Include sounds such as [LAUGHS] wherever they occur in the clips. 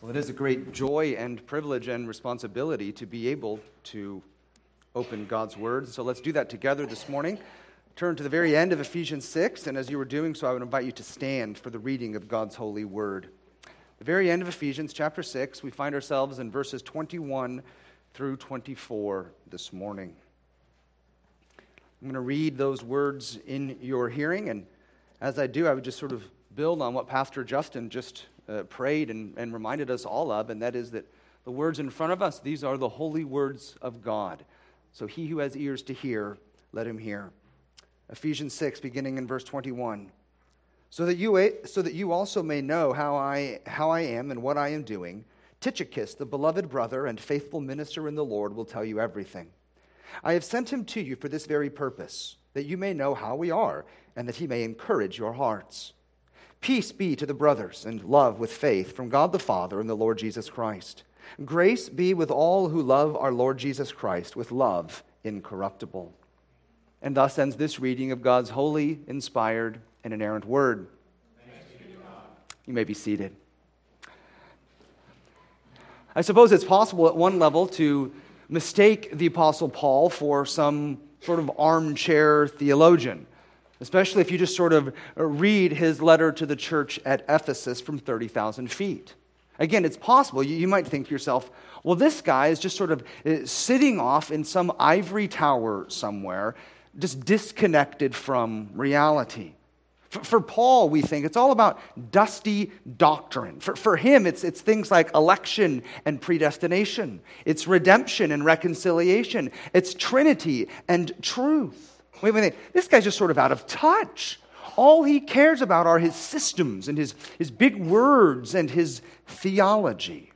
Well, it is a great joy and privilege and responsibility to be able to open God's Word. So let's do that together this morning. Turn to the very end of Ephesians 6, and as you were doing so, I would invite you to stand for the reading of God's holy Word. The very end of Ephesians chapter 6, we find ourselves in verses 21 through 24 this morning. I'm going to read those words in your hearing, and as I do, I would just sort of build on what Pastor Justin just uh, prayed and, and reminded us all of, and that is that the words in front of us, these are the holy words of God. So he who has ears to hear, let him hear. Ephesians 6, beginning in verse 21. So that you, so that you also may know how I, how I am and what I am doing, Tychicus, the beloved brother and faithful minister in the Lord, will tell you everything. I have sent him to you for this very purpose, that you may know how we are, and that he may encourage your hearts. Peace be to the brothers, and love with faith from God the Father and the Lord Jesus Christ. Grace be with all who love our Lord Jesus Christ with love incorruptible. And thus ends this reading of God's holy, inspired, and inerrant word. You may be seated. I suppose it's possible at one level to mistake the Apostle Paul for some sort of armchair theologian especially if you just sort of read his letter to the church at Ephesus from 30,000 feet. Again, it's possible. You, might think to yourself, well, this guy is just sort of uh, sitting off in some ivory tower somewhere, just disconnected from reality. For, for Paul, we think it's all about dusty doctrine. For, for him, it's, it's things like election and predestination, it's redemption and reconciliation, it's Trinity and truth. Wait, wait, wait. This guy's just sort of out of touch. All he cares about are his systems and his, his big words and his theology.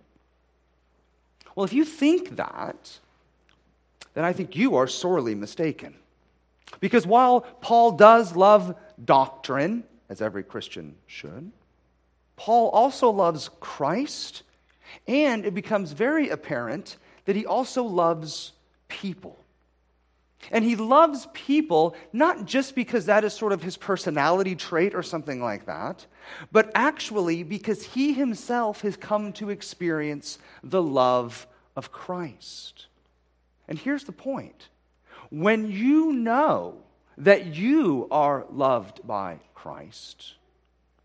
Well, if you think that, then I think you are sorely mistaken. Because while Paul does love doctrine, as every Christian should, Paul also loves Christ, and it becomes very apparent that he also loves people. And he loves people not just because that is sort of his personality trait or something like that, but actually because he himself has come to experience the love of Christ. And here's the point when you know that you are loved by Christ,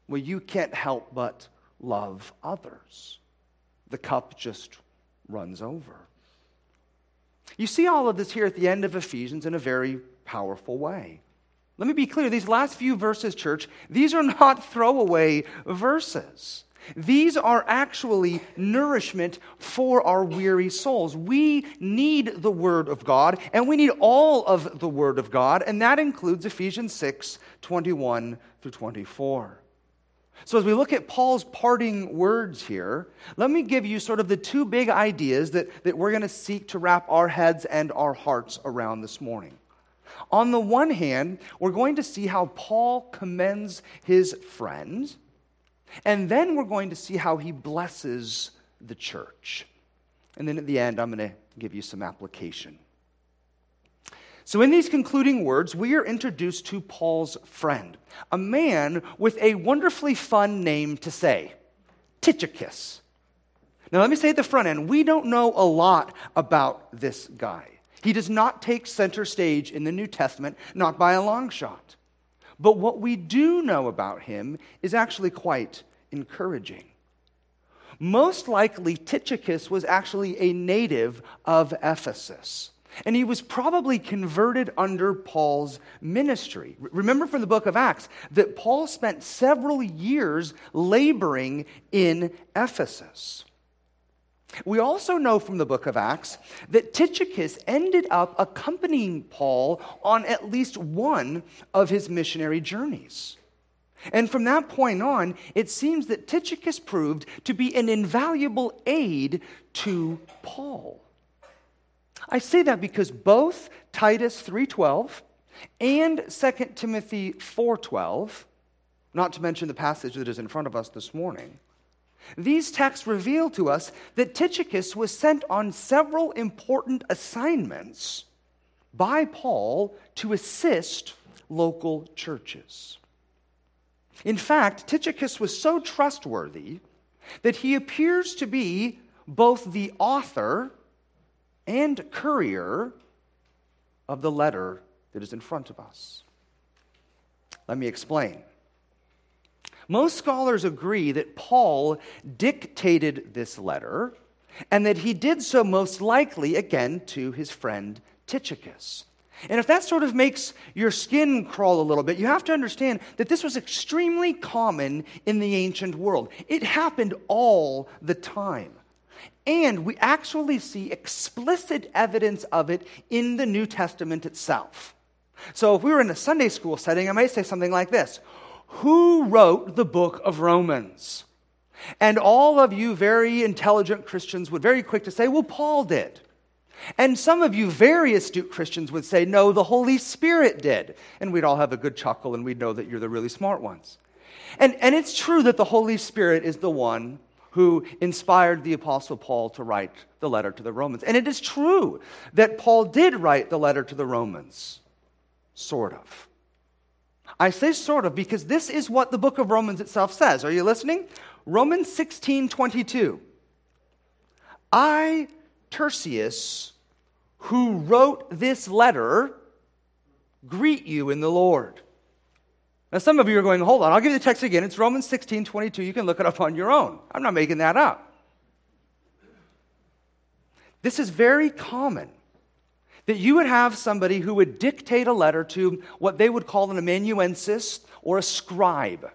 well, you can't help but love others. The cup just runs over. You see all of this here at the end of Ephesians in a very powerful way. Let me be clear these last few verses, church, these are not throwaway verses. These are actually nourishment for our weary souls. We need the Word of God, and we need all of the Word of God, and that includes Ephesians 6 21 through 24. So, as we look at Paul's parting words here, let me give you sort of the two big ideas that, that we're going to seek to wrap our heads and our hearts around this morning. On the one hand, we're going to see how Paul commends his friends, and then we're going to see how he blesses the church. And then at the end, I'm going to give you some application. So, in these concluding words, we are introduced to Paul's friend, a man with a wonderfully fun name to say Tychicus. Now, let me say at the front end, we don't know a lot about this guy. He does not take center stage in the New Testament, not by a long shot. But what we do know about him is actually quite encouraging. Most likely, Tychicus was actually a native of Ephesus. And he was probably converted under Paul's ministry. Remember from the book of Acts that Paul spent several years laboring in Ephesus. We also know from the book of Acts that Tychicus ended up accompanying Paul on at least one of his missionary journeys. And from that point on, it seems that Tychicus proved to be an invaluable aid to Paul. I say that because both Titus 3:12 and 2 Timothy 4:12, not to mention the passage that is in front of us this morning, these texts reveal to us that Tychicus was sent on several important assignments by Paul to assist local churches. In fact, Tychicus was so trustworthy that he appears to be both the author and courier of the letter that is in front of us. Let me explain. Most scholars agree that Paul dictated this letter and that he did so most likely, again, to his friend Tychicus. And if that sort of makes your skin crawl a little bit, you have to understand that this was extremely common in the ancient world. It happened all the time. And we actually see explicit evidence of it in the New Testament itself. So if we were in a Sunday school setting, I might say something like this Who wrote the book of Romans? And all of you very intelligent Christians would very quick to say, well, Paul did. And some of you very astute Christians would say, no, the Holy Spirit did. And we'd all have a good chuckle and we'd know that you're the really smart ones. And, and it's true that the Holy Spirit is the one who inspired the Apostle Paul to write the letter to the Romans. And it is true that Paul did write the letter to the Romans. Sort of. I say sort of because this is what the book of Romans itself says. Are you listening? Romans 16 22. I, Tertius, who wrote this letter, greet you in the Lord. Now, some of you are going, hold on, I'll give you the text again. It's Romans 16 22. You can look it up on your own. I'm not making that up. This is very common that you would have somebody who would dictate a letter to what they would call an amanuensis or a scribe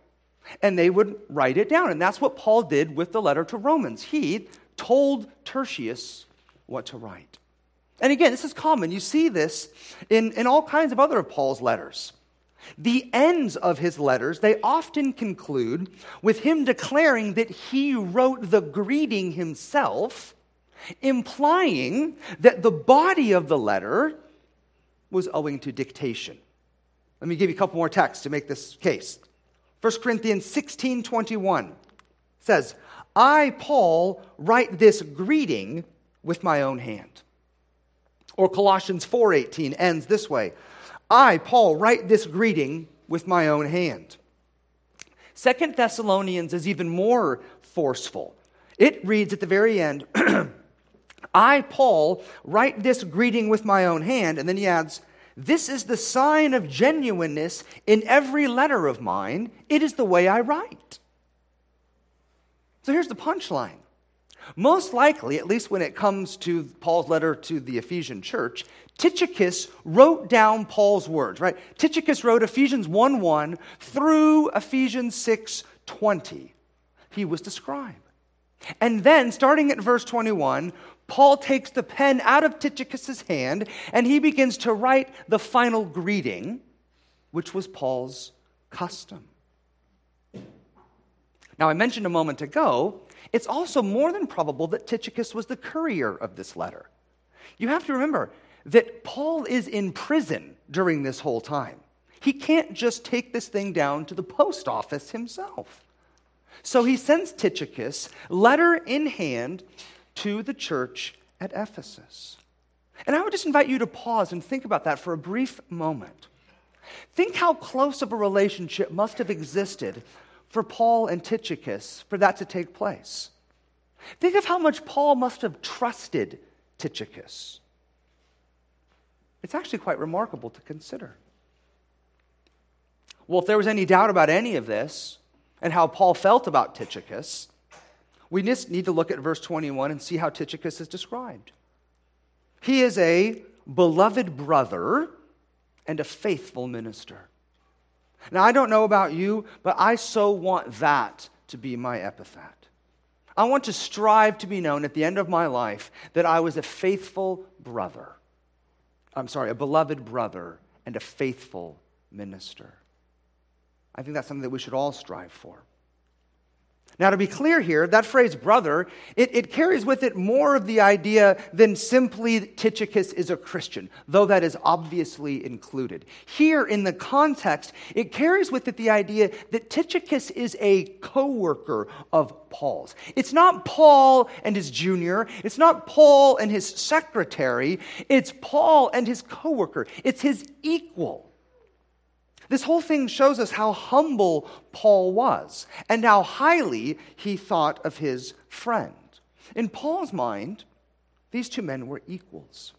and they would write it down. And that's what Paul did with the letter to Romans. He told Tertius what to write. And again, this is common. You see this in, in all kinds of other of Paul's letters. The ends of his letters, they often conclude with him declaring that he wrote the greeting himself, implying that the body of the letter was owing to dictation. Let me give you a couple more texts to make this case. 1 Corinthians 16 21 says, I, Paul, write this greeting with my own hand. Or Colossians 4:18 ends this way. I, Paul, write this greeting with my own hand. Second Thessalonians is even more forceful. It reads at the very end, [CLEARS THROAT] I, Paul, write this greeting with my own hand, and then he adds, this is the sign of genuineness in every letter of mine. It is the way I write. So here's the punchline. Most likely, at least when it comes to Paul's letter to the Ephesian church, Tychicus wrote down Paul's words, right? Tychicus wrote Ephesians 1 1 through Ephesians 6 20. He was the scribe. And then, starting at verse 21, Paul takes the pen out of Tychicus's hand and he begins to write the final greeting, which was Paul's custom. Now, I mentioned a moment ago, it's also more than probable that Tychicus was the courier of this letter. You have to remember that Paul is in prison during this whole time. He can't just take this thing down to the post office himself. So he sends Tychicus, letter in hand, to the church at Ephesus. And I would just invite you to pause and think about that for a brief moment. Think how close of a relationship must have existed for Paul and Tychicus for that to take place. Think of how much Paul must have trusted Tychicus. It's actually quite remarkable to consider. Well, if there was any doubt about any of this and how Paul felt about Tychicus, we just need to look at verse 21 and see how Tychicus is described. He is a beloved brother and a faithful minister. Now, I don't know about you, but I so want that to be my epithet. I want to strive to be known at the end of my life that I was a faithful brother. I'm sorry, a beloved brother and a faithful minister. I think that's something that we should all strive for. Now, to be clear here, that phrase brother, it, it, carries with it more of the idea than simply Tychicus is a Christian, though that is obviously included. Here in the context, it carries with it the idea that Tychicus is a co worker of Paul's. It's not Paul and his junior, it's not Paul and his secretary, it's Paul and his co worker, it's his equal. This whole thing shows us how humble Paul was and how highly he thought of his friend. In Paul's mind, these two men were equals.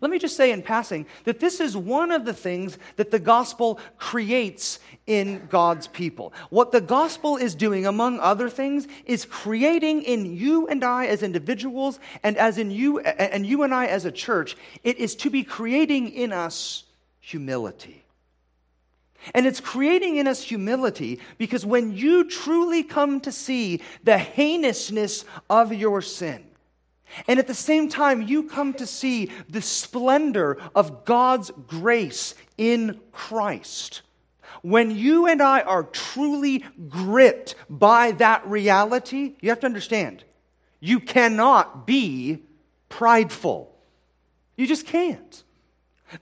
Let me just say in passing that this is one of the things that the gospel creates in God's people. What the gospel is doing, among other things, is creating in you and I as individuals and as in you and you and I as a church, it is to be creating in us humility. And it's creating in us humility because when you truly come to see the heinousness of your sin, and at the same time, you come to see the splendor of God's grace in Christ. When you and I are truly gripped by that reality, you have to understand, you cannot be prideful. You just can't.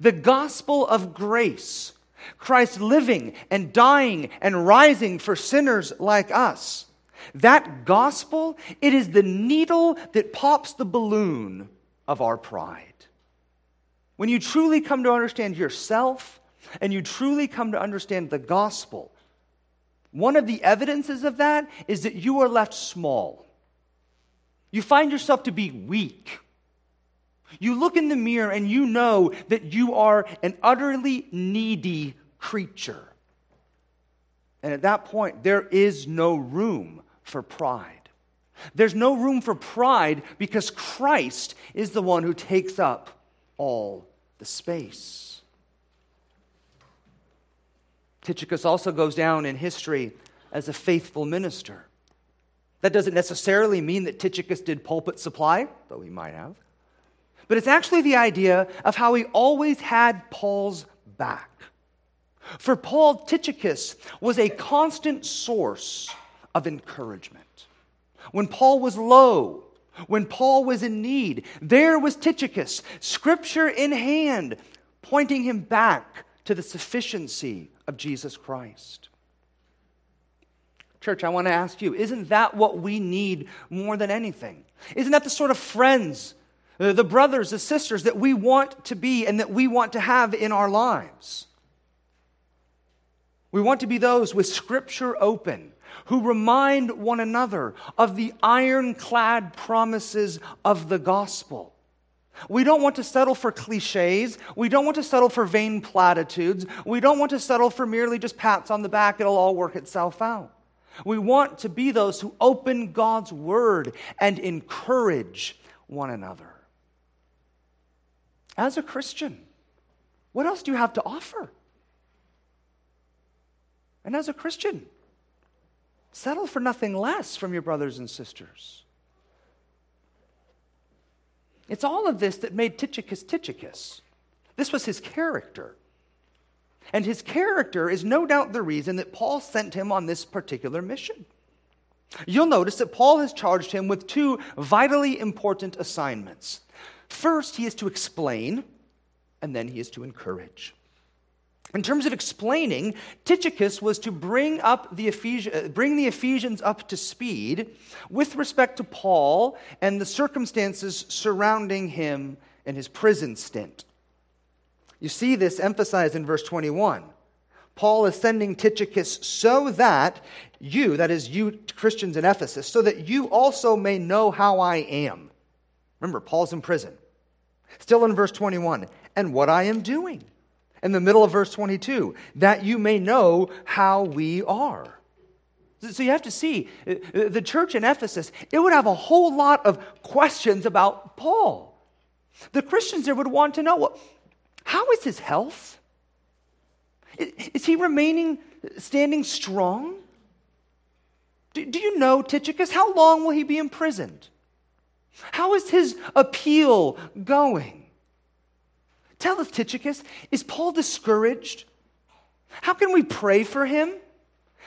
The gospel of grace, Christ living and dying and rising for sinners like us that gospel, it is the needle that pops the balloon of our pride. When you truly come to understand yourself and you truly come to understand the gospel, one of the evidences of that is that you are left small. You find yourself to be weak. You look in the mirror and you know that you are an utterly needy creature. And at that point, there is no room for pride. There's no room for pride because Christ is the one who takes up all the space. Tychicus also goes down in history as a faithful minister. That doesn't necessarily mean that Tychicus did pulpit supply, though he might have. But it's actually the idea of how he always had Paul's back. For Paul, Tychicus was a constant source of encouragement. When Paul was low, when Paul was in need, there was Tychicus, scripture in hand, pointing him back to the sufficiency of Jesus Christ. Church, I want to ask you, isn't that what we need more than anything? Isn't that the sort of friends, Uh, the brothers, the sisters that we want to be and that we want to have in our lives? We want to be those with scripture open, who remind one another of the ironclad promises of the gospel. We don't want to settle for cliches. We don't want to settle for vain platitudes. We don't want to settle for merely just pats on the back, it'll all work itself out. We want to be those who open God's word and encourage one another. As a Christian, what else do you have to offer? And as a Christian, Settle for nothing less from your brothers and sisters. It's all of this that made Tychicus Tychicus. This was his character. And his character is no doubt the reason that Paul sent him on this particular mission. You'll notice that Paul has charged him with two vitally important assignments. First, he is to explain, and then he is to encourage. In terms of explaining, Tychicus was to bring, up the Ephes- uh, bring the Ephesians up to speed with respect to Paul and the circumstances surrounding him and his prison stint. You see this emphasized in verse 21. Paul is sending Tychicus so that you, that is, you Christians in Ephesus, so that you also may know how I am. Remember, Paul's in prison. Still in verse 21, and what I am doing in the middle of verse 22 that you may know how we are. So you have to see uh, uh, the church in Ephesus, it would have a whole lot of questions about Paul. The Christians there would want to know how is his health? Is he remaining standing strong? Do you know Tychicus? How long will he be imprisoned? How is his appeal going? Tell us, Tychicus, is Paul discouraged? How can we pray for him?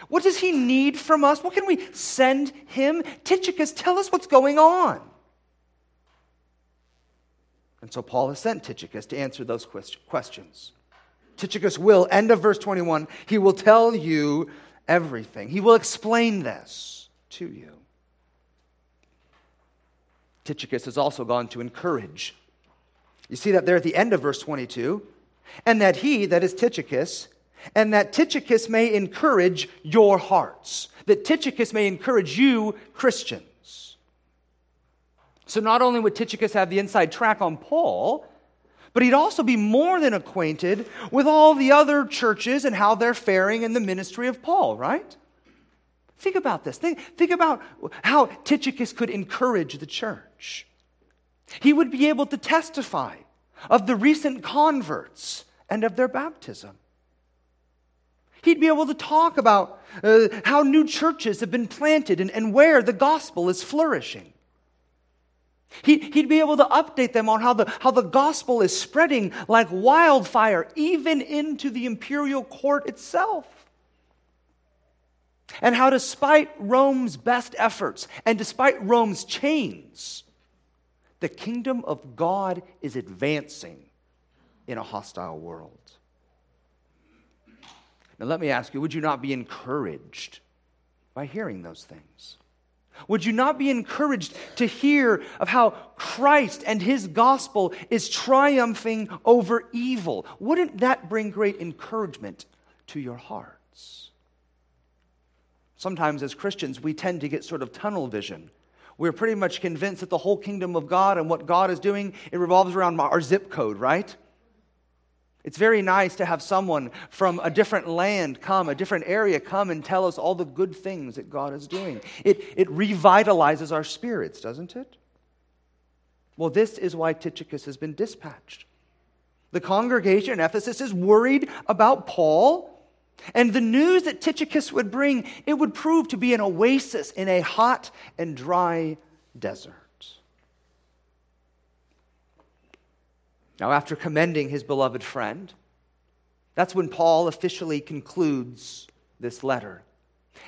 What does he need from us? What can we send him? Tychicus, tell us what's going on. And so Paul has sent Tychicus to answer those questions. Tychicus will, end of verse 21, he will tell you everything. He will explain this to you. Tychicus has also gone to encourage you see that there at the end of verse 22. And that he, that is Tychicus, and that Tychicus may encourage your hearts, that Tychicus may encourage you, Christians. So not only would Tychicus have the inside track on Paul, but he'd also be more than acquainted with all the other churches and how they're faring in the ministry of Paul, right? Think about this. Think, think about how Tychicus could encourage the church. He would be able to testify of the recent converts and of their baptism. He'd be able to talk about uh, how new churches have been planted and, and where the gospel is flourishing. He, he'd be able to update them on how the, how the gospel is spreading like wildfire, even into the imperial court itself. And how, despite Rome's best efforts and despite Rome's chains, the kingdom of God is advancing in a hostile world. Now, let me ask you would you not be encouraged by hearing those things? Would you not be encouraged to hear of how Christ and his gospel is triumphing over evil? Wouldn't that bring great encouragement to your hearts? Sometimes, as Christians, we tend to get sort of tunnel vision. We're pretty much convinced that the whole kingdom of God and what God is doing, it revolves around our zip code, right? It's very nice to have someone from a different land come, a different area come and tell us all the good things that God is doing. It, it revitalizes our spirits, doesn't it? Well, this is why Tychicus has been dispatched. The congregation in Ephesus is worried about Paul, and the news that Tychicus would bring, it would prove to be an oasis in a hot and dry desert. Now, after commending his beloved friend, that's when Paul officially concludes this letter.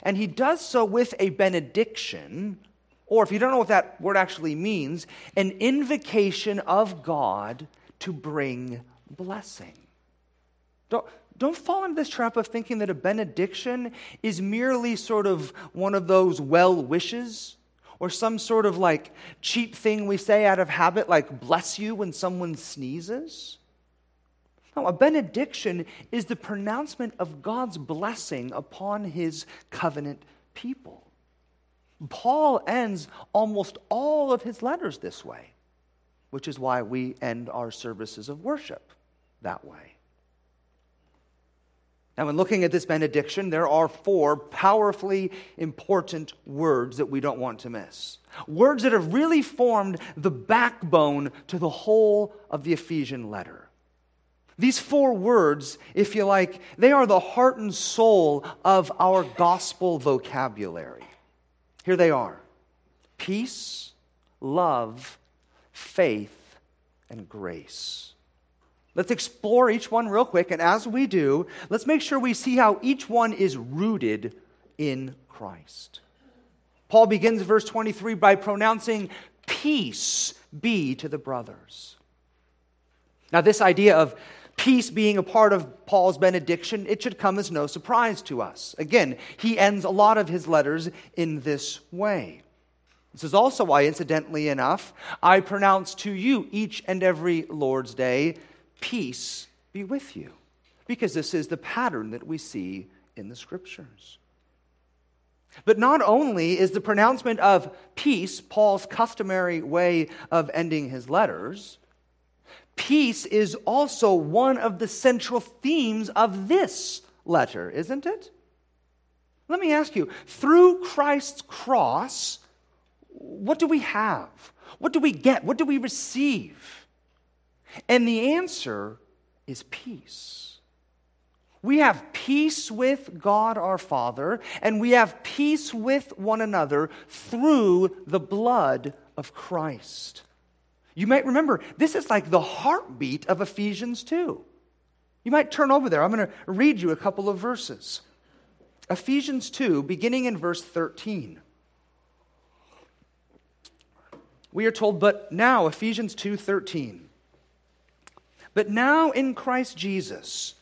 And he does so with a benediction, or if you don't know what that word actually means, an invocation of God to bring blessing. Don't, don't fall into this trap of thinking that a benediction is merely sort of one of those well wishes or some sort of like cheap thing we say out of habit, like bless you when someone sneezes. No, a benediction is the pronouncement of God's blessing upon his covenant people. Paul ends almost all of his letters this way, which is why we end our services of worship that way. Now, in looking at this benediction, there are four powerfully important words that we don't want to miss. Words that have really formed the backbone to the whole of the Ephesian letter. These four words, if you like, they are the heart and soul of our gospel vocabulary. Here they are peace, love, faith, and grace. Let's explore each one real quick, and as we do, let's make sure we see how each one is rooted in Christ. Paul begins verse 23 by pronouncing, Peace be to the brothers. Now, this idea of peace being a part of Paul's benediction, it should come as no surprise to us. Again, he ends a lot of his letters in this way. This is also why, incidentally enough, I pronounce to you each and every Lord's Day Peace be with you. Because this is the pattern that we see in the scriptures. But not only is the pronouncement of peace Paul's customary way of ending his letters, peace is also one of the central themes of this letter, isn't it? Let me ask you through Christ's cross, what do we have? What do we get? What do we receive? And the answer is peace. We have peace with God our Father, and we have peace with one another through the blood of Christ. You might remember, this is like the heartbeat of Ephesians 2. You might turn over there. I'm going to read you a couple of verses. Ephesians 2, beginning in verse 13. We are told, but now, Ephesians 2 13. But now in Christ Jesus,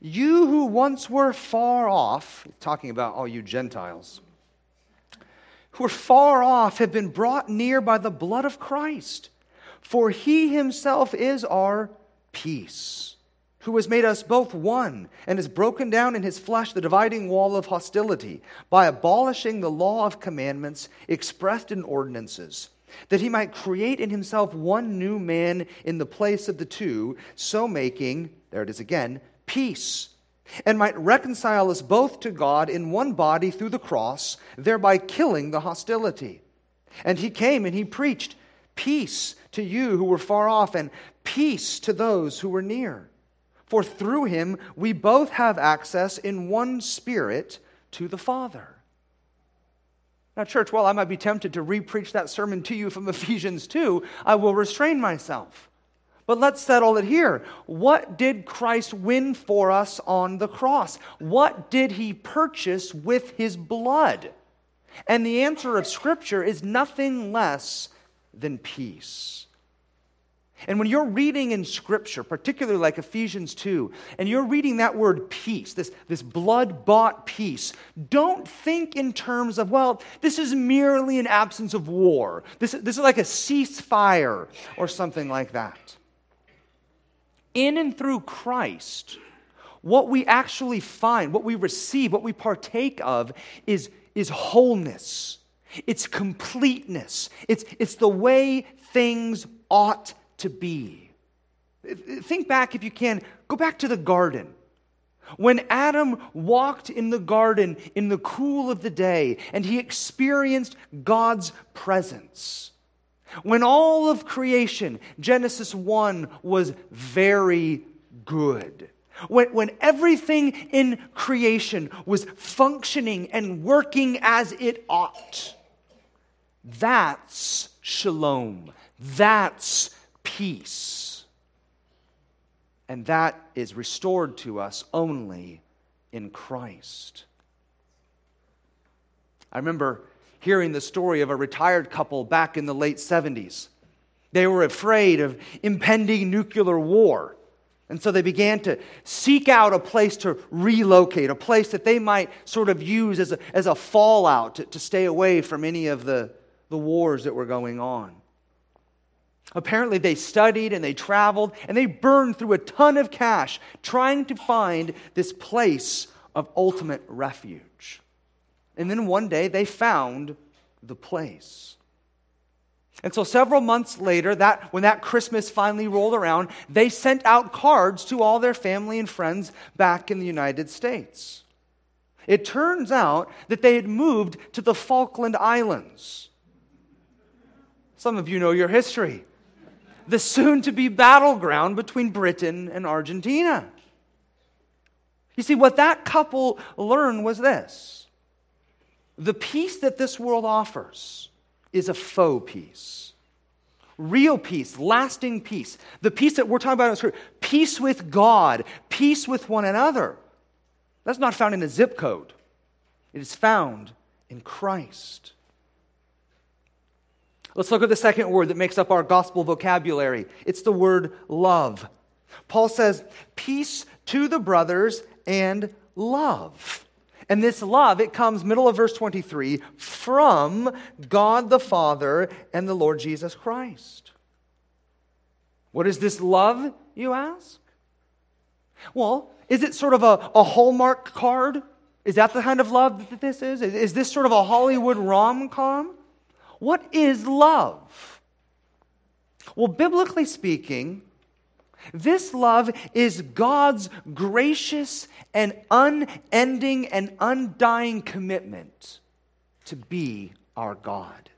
you who once were far off, talking about all you Gentiles, who are far off have been brought near by the blood of Christ. For he himself is our peace who has made us both one and has broken down in his flesh the dividing wall of hostility by abolishing the law of commandments expressed in ordinances, that he might create in himself one new man in the place of the two, so making, there it is again, peace, and might reconcile us both to God in one body through the cross, thereby killing the hostility. And he came and he preached peace to you who were far off and peace to those who were near. For through him we both have access in one spirit to the Father. Now, church, while I might be tempted to repreach that sermon to you from [LAUGHS] Ephesians 2, I will restrain myself. But let's settle it here. What did Christ win for us on the cross? What did he purchase with his blood? And the answer of Scripture is nothing less than peace. And when you're reading in Scripture, particularly like Ephesians 2, and you're reading that word peace, this, this blood bought peace, don't think in terms of, well, this is merely an absence of war. This, this is like a ceasefire or something like that. In and through Christ, what we actually find, what we receive, what we partake of is, is wholeness, it's completeness, it's, it's the way things ought to be. Think back, if you can, go back to the garden. When Adam walked in the garden in the cool of the day and he experienced God's presence. When all of creation, Genesis 1, was very good. When, when everything in creation was functioning and working as it ought. That's shalom. That's peace. And that is restored to us only in Christ. I remember hearing the story of a retired couple back in the late 70s. They were afraid of impending nuclear war. And so they began to seek out a place to relocate, a place that they might sort of use as a, as a fallout to, to stay away from any of the, the wars that were going on. Apparently, they studied and they traveled and they burned through a ton of cash trying to find this place of ultimate refuge. And then one day they found the place. And so several months later, that, when that Christmas finally rolled around, they sent out cards to all their family and friends back in the United States. It turns out that they had moved to the Falkland Islands. Some of you know your history the soon to be battleground between Britain and Argentina. You see, what that couple learned was this the peace that this world offers is a faux peace. Real peace, lasting peace. The peace that we're talking about in Scripture, peace with God, peace with one another. That's not found in a zip code, it is found in Christ. Let's look at the second word that makes up our gospel vocabulary. It's the word love. Paul says, Peace to the brothers and love. And this love, it comes, middle of verse 23, from God the Father and the Lord Jesus Christ. What is this love, you ask? Well, is it sort of a, a Hallmark card? Is that the kind of love that this is? Is this sort of a Hollywood rom com? What is love? Well, biblically speaking, this love is God's gracious and unending and undying commitment to be our God.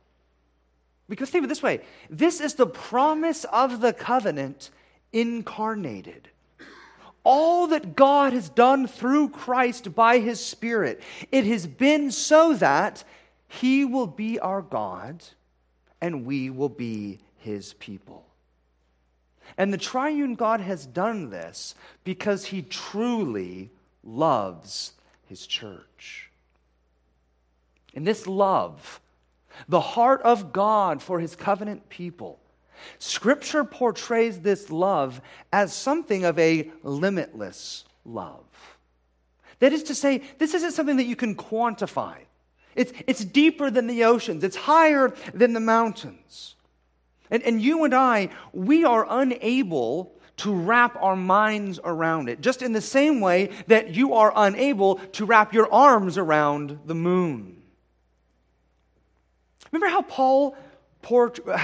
Because think of it this way this is the promise of the covenant incarnated. All that God has done through Christ by his Spirit, it has been so that he will be our God, and we will be his people. And the triune God has done this because he truly loves his church. And this love, the heart of God for his covenant people, Scripture portrays this love as something of a limitless love. That is to say, this isn't something that you can quantify. It's, it's deeper than the oceans, it's higher than the mountains. And, and you and I, we are unable to wrap our minds around it, just in the same way that you are unable to wrap your arms around the moon. Remember how Paul,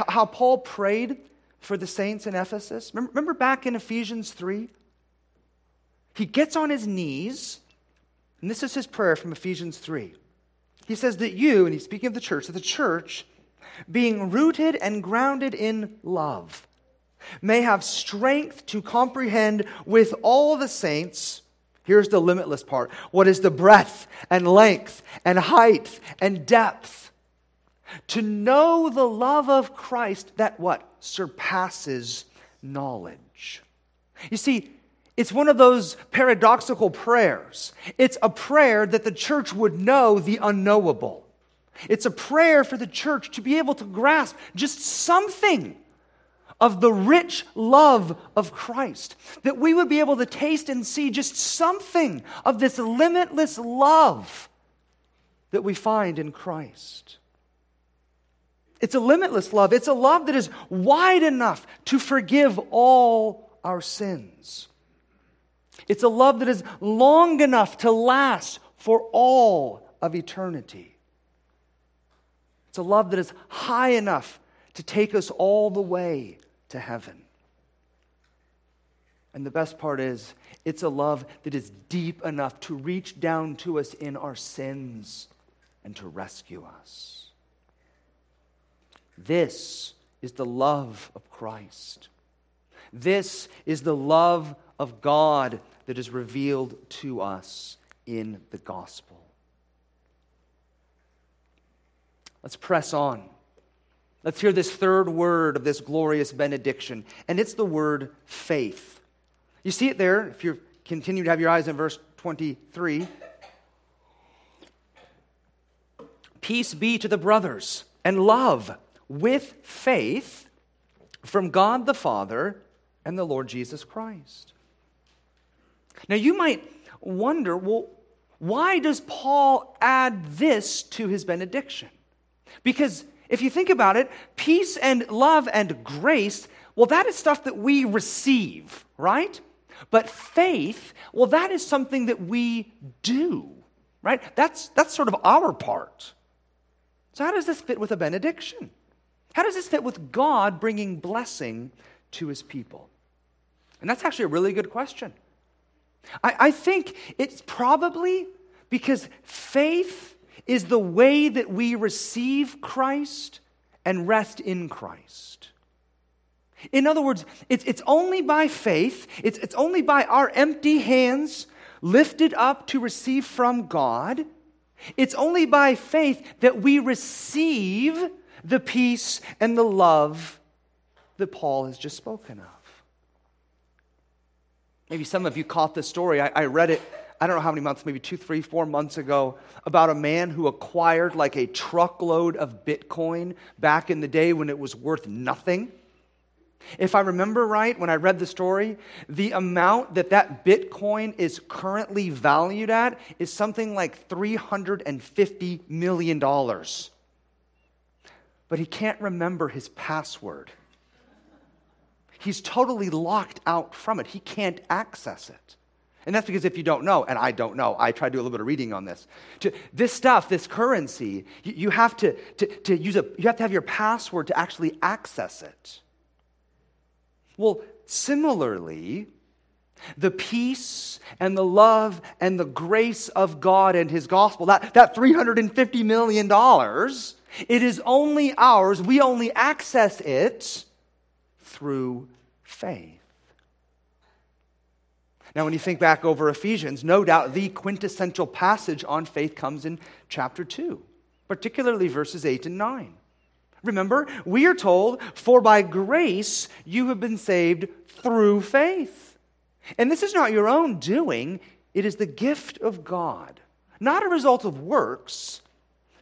how Paul prayed for the saints in Ephesus? Remember back in Ephesians 3? He gets on his knees, and this is his prayer from Ephesians 3. He says that you, and he's speaking of the church, that the church, being rooted and grounded in love, may have strength to comprehend with all the saints. Here's the limitless part what is the breadth and length and height and depth? To know the love of Christ that what? Surpasses knowledge. You see, it's one of those paradoxical prayers. It's a prayer that the church would know the unknowable. It's a prayer for the church to be able to grasp just something of the rich love of Christ. That we would be able to taste and see just something of this limitless love that we find in Christ. It's a limitless love. It's a love that is wide enough to forgive all our sins. It's a love that is long enough to last for all of eternity. It's a love that is high enough to take us all the way to heaven. And the best part is, it's a love that is deep enough to reach down to us in our sins and to rescue us. This is the love of Christ. This is the love of God that is revealed to us in the gospel. Let's press on. Let's hear this third word of this glorious benediction, and it's the word faith. You see it there, if you continue to have your eyes in verse 23. Peace be to the brothers and love with faith from God the Father and the Lord Jesus Christ. Now, you might wonder well, why does Paul add this to his benediction? Because if you think about it, peace and love and grace, well, that is stuff that we receive, right? But faith, well, that is something that we do, right? That's, that's sort of our part. So, how does this fit with a benediction? How does this fit with God bringing blessing to his people? And that's actually a really good question. I, I think it's probably because faith is the way that we receive Christ and rest in Christ. In other words, it's, it's only by faith, it's, it's only by our empty hands lifted up to receive from God. It's only by faith that we receive the peace and the love that Paul has just spoken of. Maybe some of you caught this story. I, I, read it, I don't know how many months, maybe two, three, four months ago, about a man who acquired like a truckload of Bitcoin back in the day when it was worth nothing. If I remember right, when I read the story, the amount that that Bitcoin is currently valued at is something like $350 million. But he can't remember his password. He's totally locked out from it. He can't access it. And that's because if you don't know, and I don't know, I tried to do a little bit of reading on this. To, this stuff, this currency, you, you have to, to, to use a, you have to have your password to actually access it. Well, similarly, the peace and the love and the grace of God and His gospel, that, that $350 million, it is only ours. We only access it through faith. Now, when you think back over Ephesians, no doubt the quintessential passage on faith comes in chapter 2, particularly verses 8 and 9. Remember, we are told, For by grace you have been saved through faith. And this is not your own doing, it is the gift of God, not a result of works,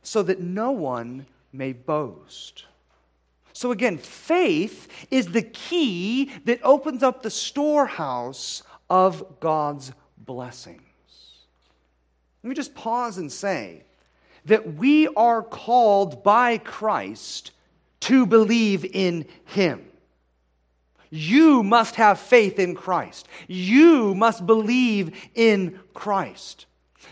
so that no one may boast. So again, faith is the key that opens up the storehouse of God's blessings. Let me just pause and say that we are called by Christ to believe in Him. You must have faith in Christ. You must believe in Christ.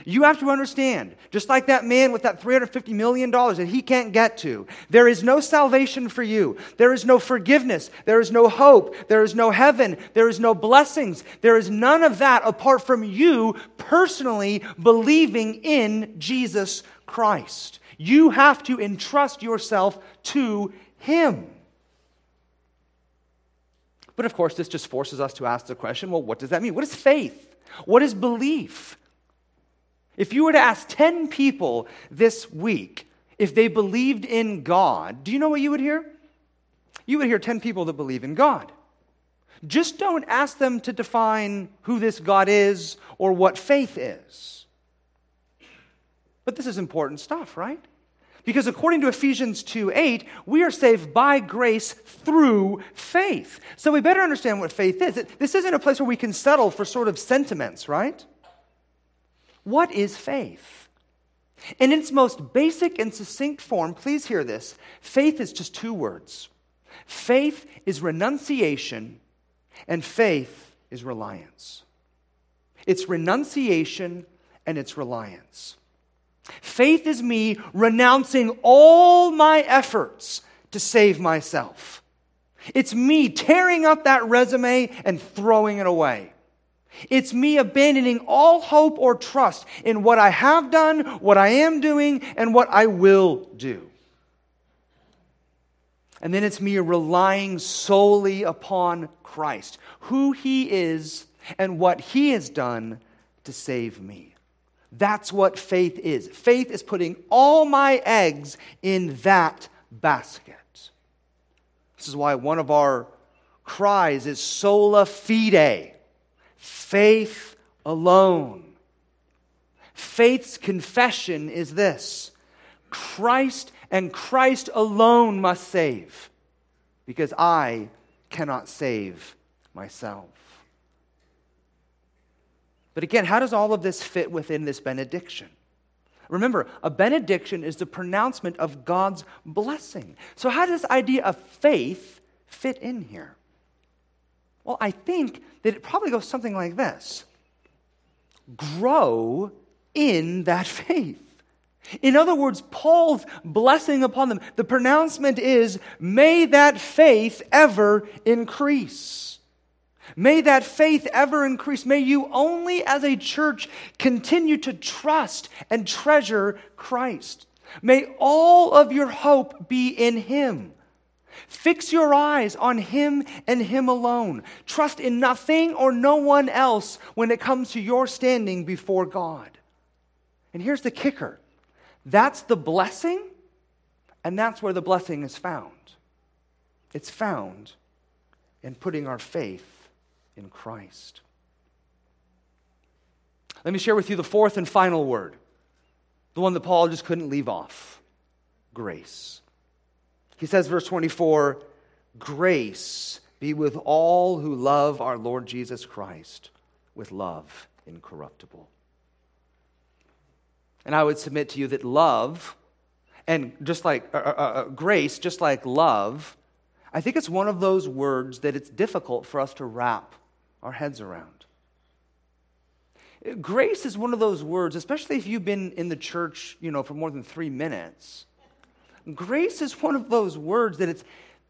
You have to understand, just like that man with that $350 million that he can't get to, there is no salvation for you. There is no forgiveness. There is no hope. There is no heaven. There is no blessings. There is none of that apart from you personally believing in Jesus Christ. You have to entrust yourself to him. But of course, this just forces us to ask the question well, what does that mean? What is faith? What is belief? If you were to ask 10 people this week if they believed in God, do you know what you would hear? You would hear 10 people that believe in God. Just don't ask them to define who this God is or what faith is. But this is important stuff, right? Because according to Ephesians 2 8, we are saved by grace through faith. So we better understand what faith is. This isn't a place where we can settle for sort of sentiments, right? What is faith? In its most basic and succinct form, please hear this faith is just two words faith is renunciation, and faith is reliance. It's renunciation and it's reliance. Faith is me renouncing all my efforts to save myself. It's me tearing up that resume and throwing it away. It's me abandoning all hope or trust in what I have done, what I am doing, and what I will do. And then it's me relying solely upon Christ, who He is and what He has done to save me. That's what faith is. Faith is putting all my eggs in that basket. This is why one of our cries is sola fide faith alone. Faith's confession is this Christ and Christ alone must save, because I cannot save myself. But again, how does all of this fit within this benediction? Remember, a benediction is the pronouncement of God's blessing. So, how does this idea of faith fit in here? Well, I think that it probably goes something like this grow in that [LAUGHS] faith. In other words, Paul's blessing upon them, the pronouncement is, may that faith ever increase. May that faith ever increase. May you only as a church continue to trust and treasure Christ. May all of your hope be in Him. Fix your eyes on Him and Him alone. Trust in nothing or no one else when it comes to your standing before God. And here's the kicker that's the blessing, and that's where the blessing is found. It's found in putting our faith in Christ. Let me share with you the fourth and final word, the one that Paul just couldn't leave off grace. He says, verse 24, grace be with all who love our Lord Jesus Christ with love incorruptible. And I would submit to you that love, and just like uh, uh, uh, grace, just like love, I think it's one of those words that it's difficult for us to wrap our heads around. Grace is one of those words, especially if you've been in the church, you know, for more than three minutes. Grace is one of those words that it's,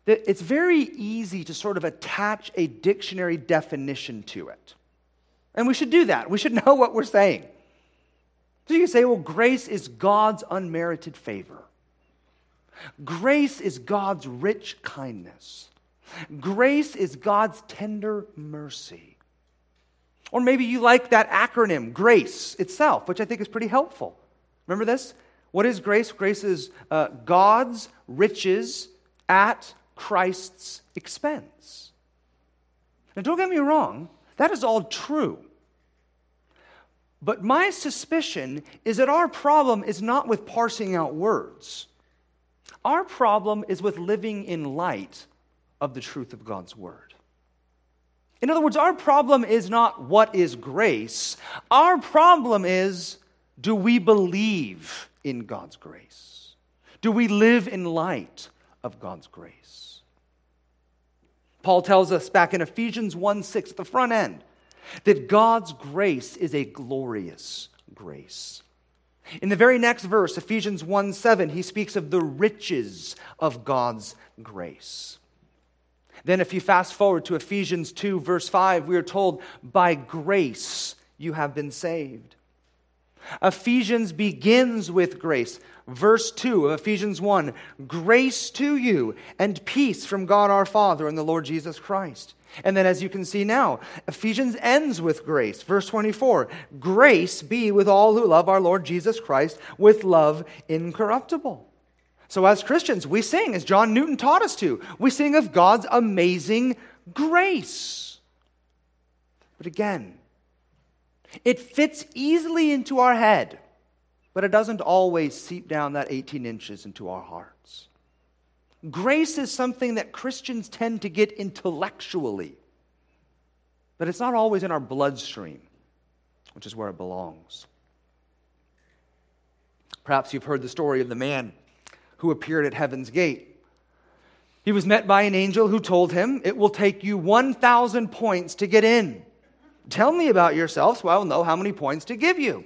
that it's very easy to sort of attach a dictionary definition to it. And we should do that. We should [LAUGHS] know what we're saying. So you can say, well, grace is God's unmerited favor. Grace is God's rich kindness. Grace is God's tender mercy. Or maybe you like that acronym, GRACE itself, which I think is pretty helpful. Remember this? What is grace? Grace is uh, God's riches at Christ's expense. Now, don't get me wrong, that is all true. But my suspicion is that our problem is not with parsing out words. Our problem is with living in light of the truth of God's word. In other words, our problem is not what is grace. Our problem is do we believe in God's grace? Do we live in light of God's grace? Paul tells us back in Ephesians 1 6 at the front end that God's grace is a glorious grace. In the very next verse, Ephesians 1 7, he speaks of the riches of God's grace. Then, if you fast forward to Ephesians 2, verse 5, we are told, By grace you have been saved. Ephesians begins with grace. Verse 2 of Ephesians 1 Grace to you and peace from God our Father and the Lord Jesus Christ. And then, as you can see now, Ephesians ends with grace. Verse 24 Grace be with all who love our Lord Jesus Christ with love incorruptible. So, as Christians, we sing, as John Newton taught us to, we sing of God's amazing grace. But again, it fits easily into our head, but it doesn't always seep down that 18 inches into our hearts. Grace is something that Christians tend to get intellectually, but it's not always in our bloodstream, which is where it belongs. Perhaps you've heard the story of the man who appeared at heaven's gate. He was met by an angel who told him, It will take you 1,000 points to get in. Tell me about yourself so I will know how many points to give you.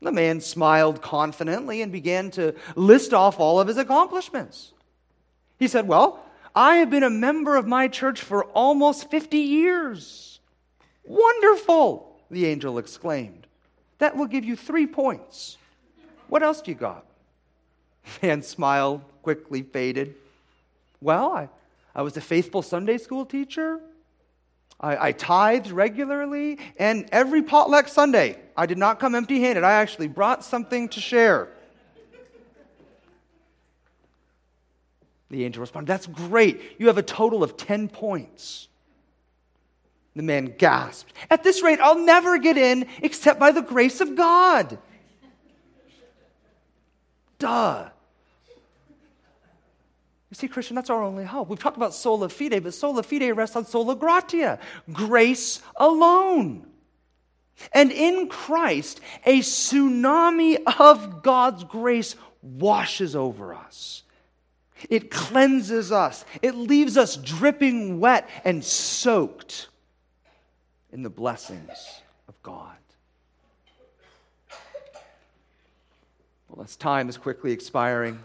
The man smiled confidently and began to list off all of his accomplishments. He said, Well, I have been a member of my church for almost 50 years. Wonderful, the angel exclaimed. That will give you three points. What else do you got? The man's smile quickly faded. Well, I, I was a faithful Sunday school teacher. I, I tithed regularly, and every potluck Sunday, I did not come empty handed. I actually brought something to share. The angel responded, That's great. You have a total of 10 points. The man gasped, At this rate, I'll never get in except by the grace of God. Duh. You see, Christian, that's our only hope. We've talked about sola fide, but sola fide rests on sola gratia, grace alone. And in Christ, a tsunami of God's grace washes over us. It cleanses us. It leaves us dripping wet and soaked in the blessings of God. Well, as time is quickly expiring,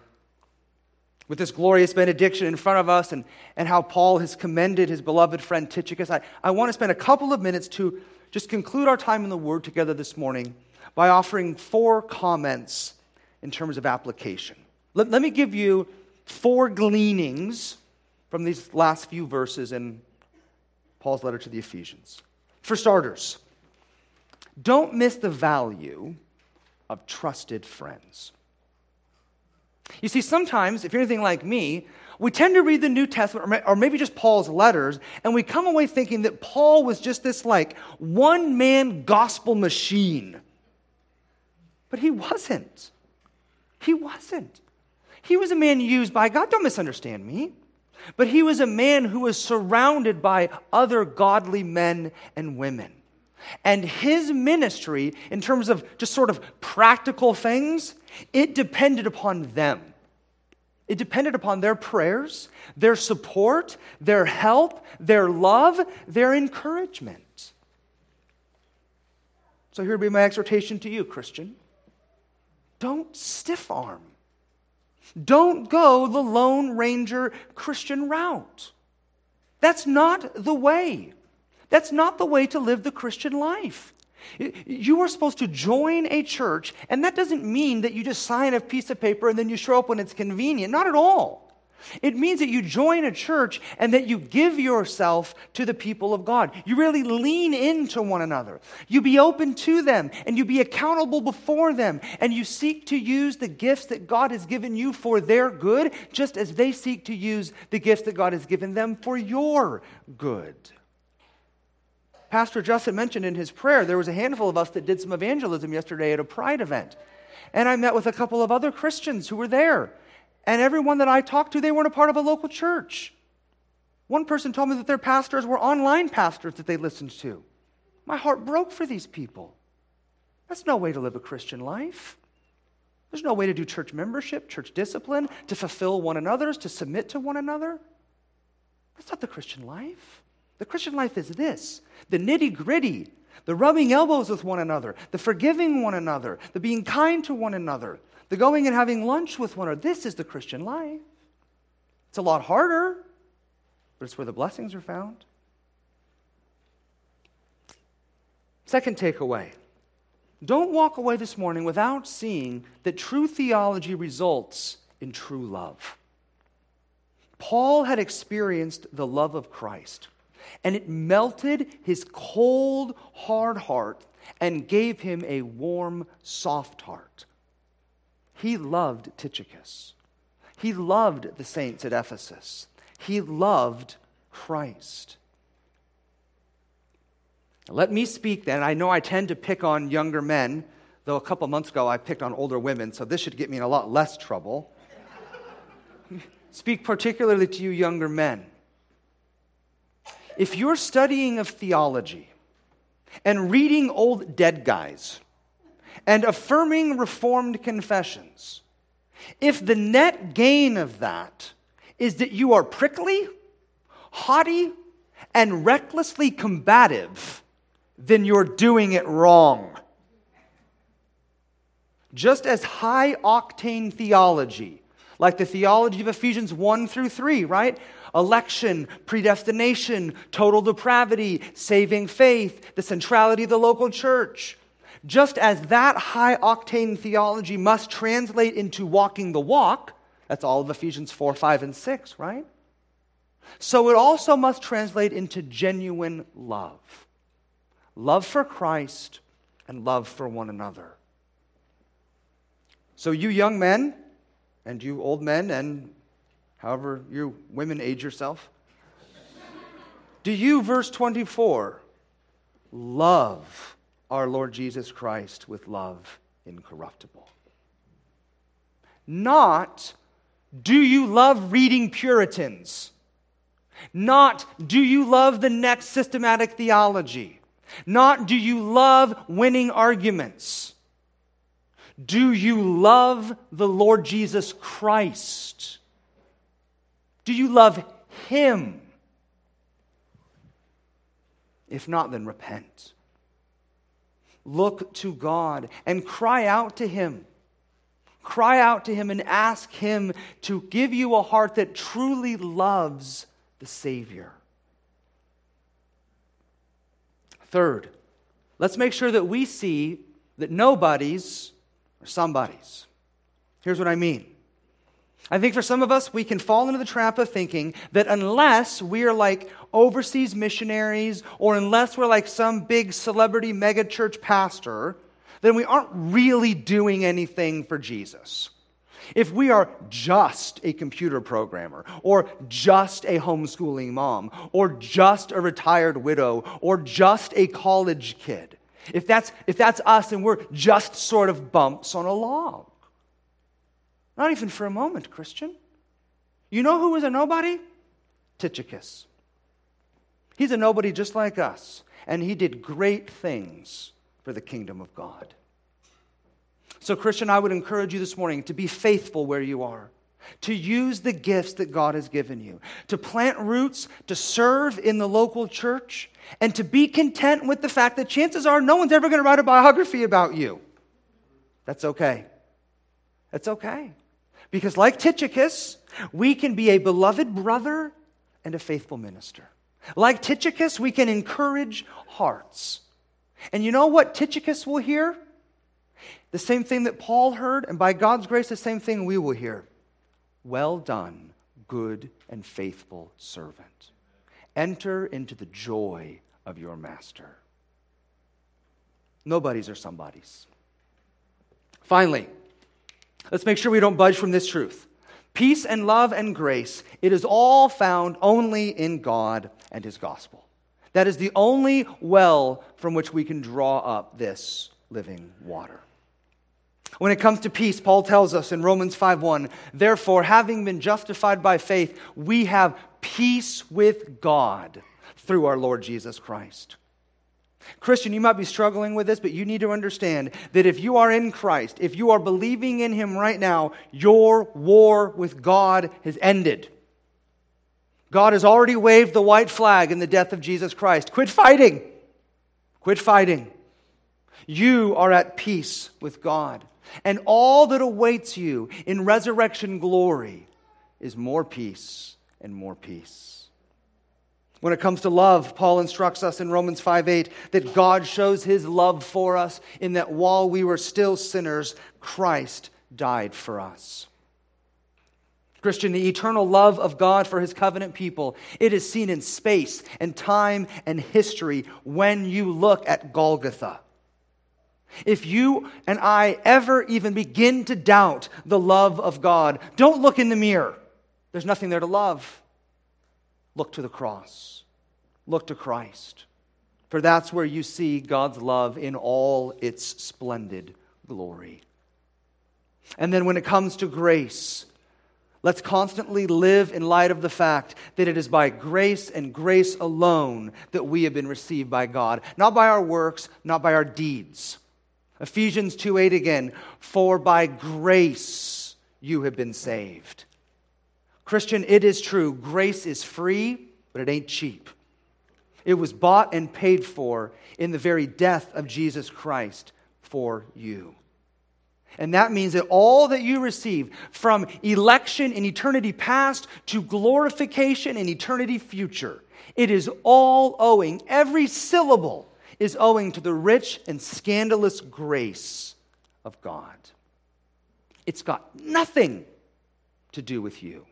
with this glorious benediction in front of us and, and how Paul has commended his beloved friend Tychicus, I, I want to spend a couple of minutes to just conclude our time in the Word together this morning by offering four comments in terms of application. Let, let me give you four gleanings from these last few verses in Paul's letter to the Ephesians. For starters, don't miss the value of trusted friends. You see, sometimes, if you're anything like me, we tend to read the New Testament or maybe just Paul's letters, and we come away thinking that Paul was just this like one man gospel machine. But he wasn't. He wasn't. He was a man used by God. Don't misunderstand me. But he was a man who was surrounded by other godly men and women. And his ministry, in terms of just sort of practical things, it depended upon them. It depended upon their prayers, their support, their help, their love, their encouragement. So here would be my exhortation to you, Christian. Don't stiff arm. Don't go the Lone Ranger Christian route. That's not the way. That's not the way to live the Christian life. You are supposed to join a church, and that doesn't mean that you just sign a piece of paper and then you show up when it's convenient. Not at all. It means that you join a church and that you give yourself to the people of God. You really lean into one another. You be open to them and you be accountable before them. And you seek to use the gifts that God has given you for their good, just as they seek to use the gifts that God has given them for your good. Pastor Justin mentioned in his prayer, there was a handful of us that did some evangelism yesterday at a Pride event. And I met with a couple of other Christians who were there. And everyone that I talked to, they weren't a part of a local church. One person told me that their pastors were online pastors that they listened to. My heart broke for these people. That's no way to live a Christian life. There's no way to do church membership, church discipline, to fulfill one another's, to submit to one another. That's not the Christian life. The Christian life is this the nitty gritty, the rubbing elbows with one another, the forgiving one another, the being kind to one another, the going and having lunch with one another. This is the Christian life. It's a lot harder, but it's where the blessings are found. Second takeaway don't walk away this morning without seeing that true theology results in true love. Paul had experienced the love of Christ, and it melted his cold, hard heart and gave him a warm, soft heart. He loved Tychicus. He loved the saints at Ephesus. He loved Christ. Let me speak then. I know I tend to pick on younger men, though a couple months ago I picked on older women, so this should get me in a lot less trouble. [LAUGHS] speak particularly to you younger men. If you're studying of theology and reading old dead guys and affirming reformed confessions, if the net gain of that is that you are prickly, haughty, and recklessly combative, then you're doing it wrong. Just as high octane theology, like the theology of Ephesians 1 through 3, right? Election, predestination, total depravity, saving faith, the centrality of the local church. Just as that high octane theology must translate into walking the walk, that's all of Ephesians 4, 5, and 6, right? So it also must translate into genuine love love for Christ and love for one another. So, you young men, and you old men, and however you women age yourself, do you, verse 24, love our Lord Jesus Christ with love incorruptible? Not, do you love reading Puritans? Not, do you love the next systematic theology? Not do you love winning arguments? Do you love the Lord Jesus Christ? Do you love Him? If not, then repent. Look to God and cry out to Him. Cry out to Him and ask Him to give you a heart that truly loves the Savior. Third, let's make sure that we see that nobodies are somebodies. Here's what I mean. I think for some of us, we can fall into the trap of thinking that unless we are like overseas missionaries or unless we're like some big celebrity megachurch pastor, then we aren't really doing anything for Jesus. If we are just a computer programmer, or just a homeschooling mom, or just a retired widow, or just a college kid, if that's, if that's us and we're just sort of bumps on a log, not even for a moment, Christian. You know who was a nobody? Tychicus. He's a nobody just like us, and he did great things for the kingdom of God. So, Christian, I would encourage you this morning to be faithful where you are, to use the gifts that God has given you, to plant roots, to serve in the local church, and to be content with the fact that chances are no one's ever going to write a biography about you. That's okay. That's okay. Because, like Tychicus, we can be a beloved brother and a faithful minister. Like Tychicus, we can encourage hearts. And you know what Tychicus will hear? The same thing that Paul heard, and by God's grace, the same thing we will hear. Well done, good and faithful servant. Enter into the joy of your master. Nobodies are somebodies. Finally, let's make sure we don't budge from this truth. Peace and love and grace, it is all found only in God and His gospel. That is the only well from which we can draw up this living water. When it comes to peace, Paul tells us in Romans 5:1, therefore, having been justified by faith, we have peace with God through our Lord Jesus Christ. Christian, you might be struggling with this, but you need to understand that if you are in Christ, if you are believing in Him right now, your war with God has ended. God has already waved the white flag in the death of Jesus Christ. Quit fighting. Quit fighting. You are at peace with God. And all that awaits you in resurrection glory is more peace and more peace. When it comes to love, Paul instructs us in Romans 5 8 that God shows his love for us in that while we were still sinners, Christ died for us. Christian, the eternal love of God for his covenant people, it is seen in space and time and history when you look at Golgotha. If you and I ever even begin to doubt the love of God, don't look in the mirror. There's nothing there to love. Look to the cross, look to Christ. For that's where you see God's love in all its splendid glory. And then when it comes to grace, let's constantly live in light of the fact that it is by grace and grace alone that we have been received by God, not by our works, not by our deeds. Ephesians 2 8 again, for by grace you have been saved. Christian, it is true, grace is free, but it ain't cheap. It was bought and paid for in the very death of Jesus Christ for you. And that means that all that you receive from election in eternity past to glorification in eternity future, it is all owing, every syllable is owing to the rich and scandalous grace of God. It's got nothing to do with you.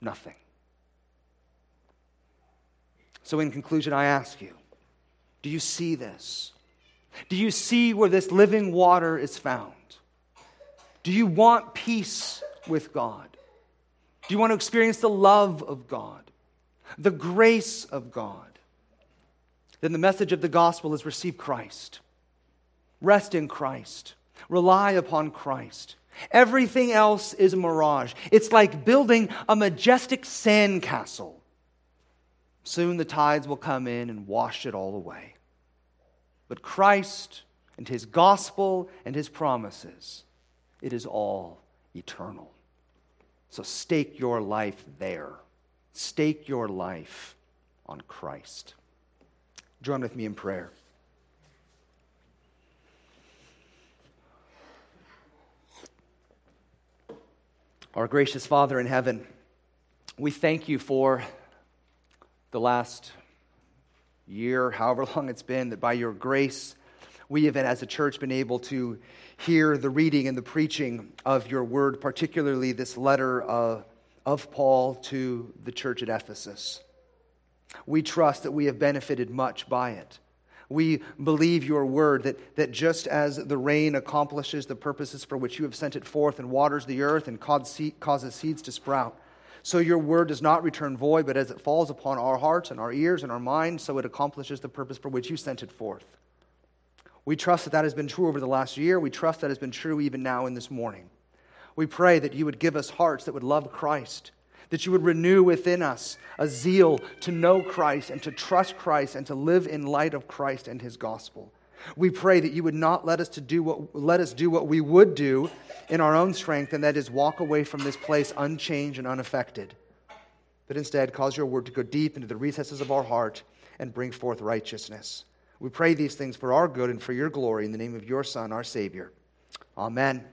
Nothing. So, in conclusion, I ask you do you see this? Do you see where this living water is found? Do you want peace with God? Do you want to experience the love of God, the grace of God? then the message of the gospel is receive Christ. Rest in Christ. Rely upon Christ. Everything else is a mirage. It's like building a majestic sandcastle. Soon the tides will come in and wash it all away. But Christ and his gospel and his promises, it is all eternal. So stake your life there. Stake your life on Christ. Join with me in prayer. Our gracious Father in heaven, we thank you for the last year, however long it's been, that by your grace, we have, as a church, been able to hear the reading and the preaching of your word, particularly this letter uh, of Paul to the church at Ephesus. We trust that we have benefited much by it. We believe your word that, that just as the rain accomplishes the purposes for which you have sent it forth and waters the earth and causes seeds to sprout, so your word does not return void, but as it falls upon our hearts and our ears and our minds, so it accomplishes the purpose for which you sent it forth. We trust that that has been true over the last year. We trust that has been true even now in this morning. We pray that you would give us hearts that would love Christ that you would renew within us a zeal to know Christ and to trust Christ and to live in light of Christ and his gospel. We pray that you would not let us, to do what, let us do what we would do in our own strength, and that is walk away from this place unchanged and unaffected. But instead, cause your word to go deep into the recesses of our heart and bring forth righteousness. We pray these things for our good and for your glory in the name of your Son, our Savior. Amen.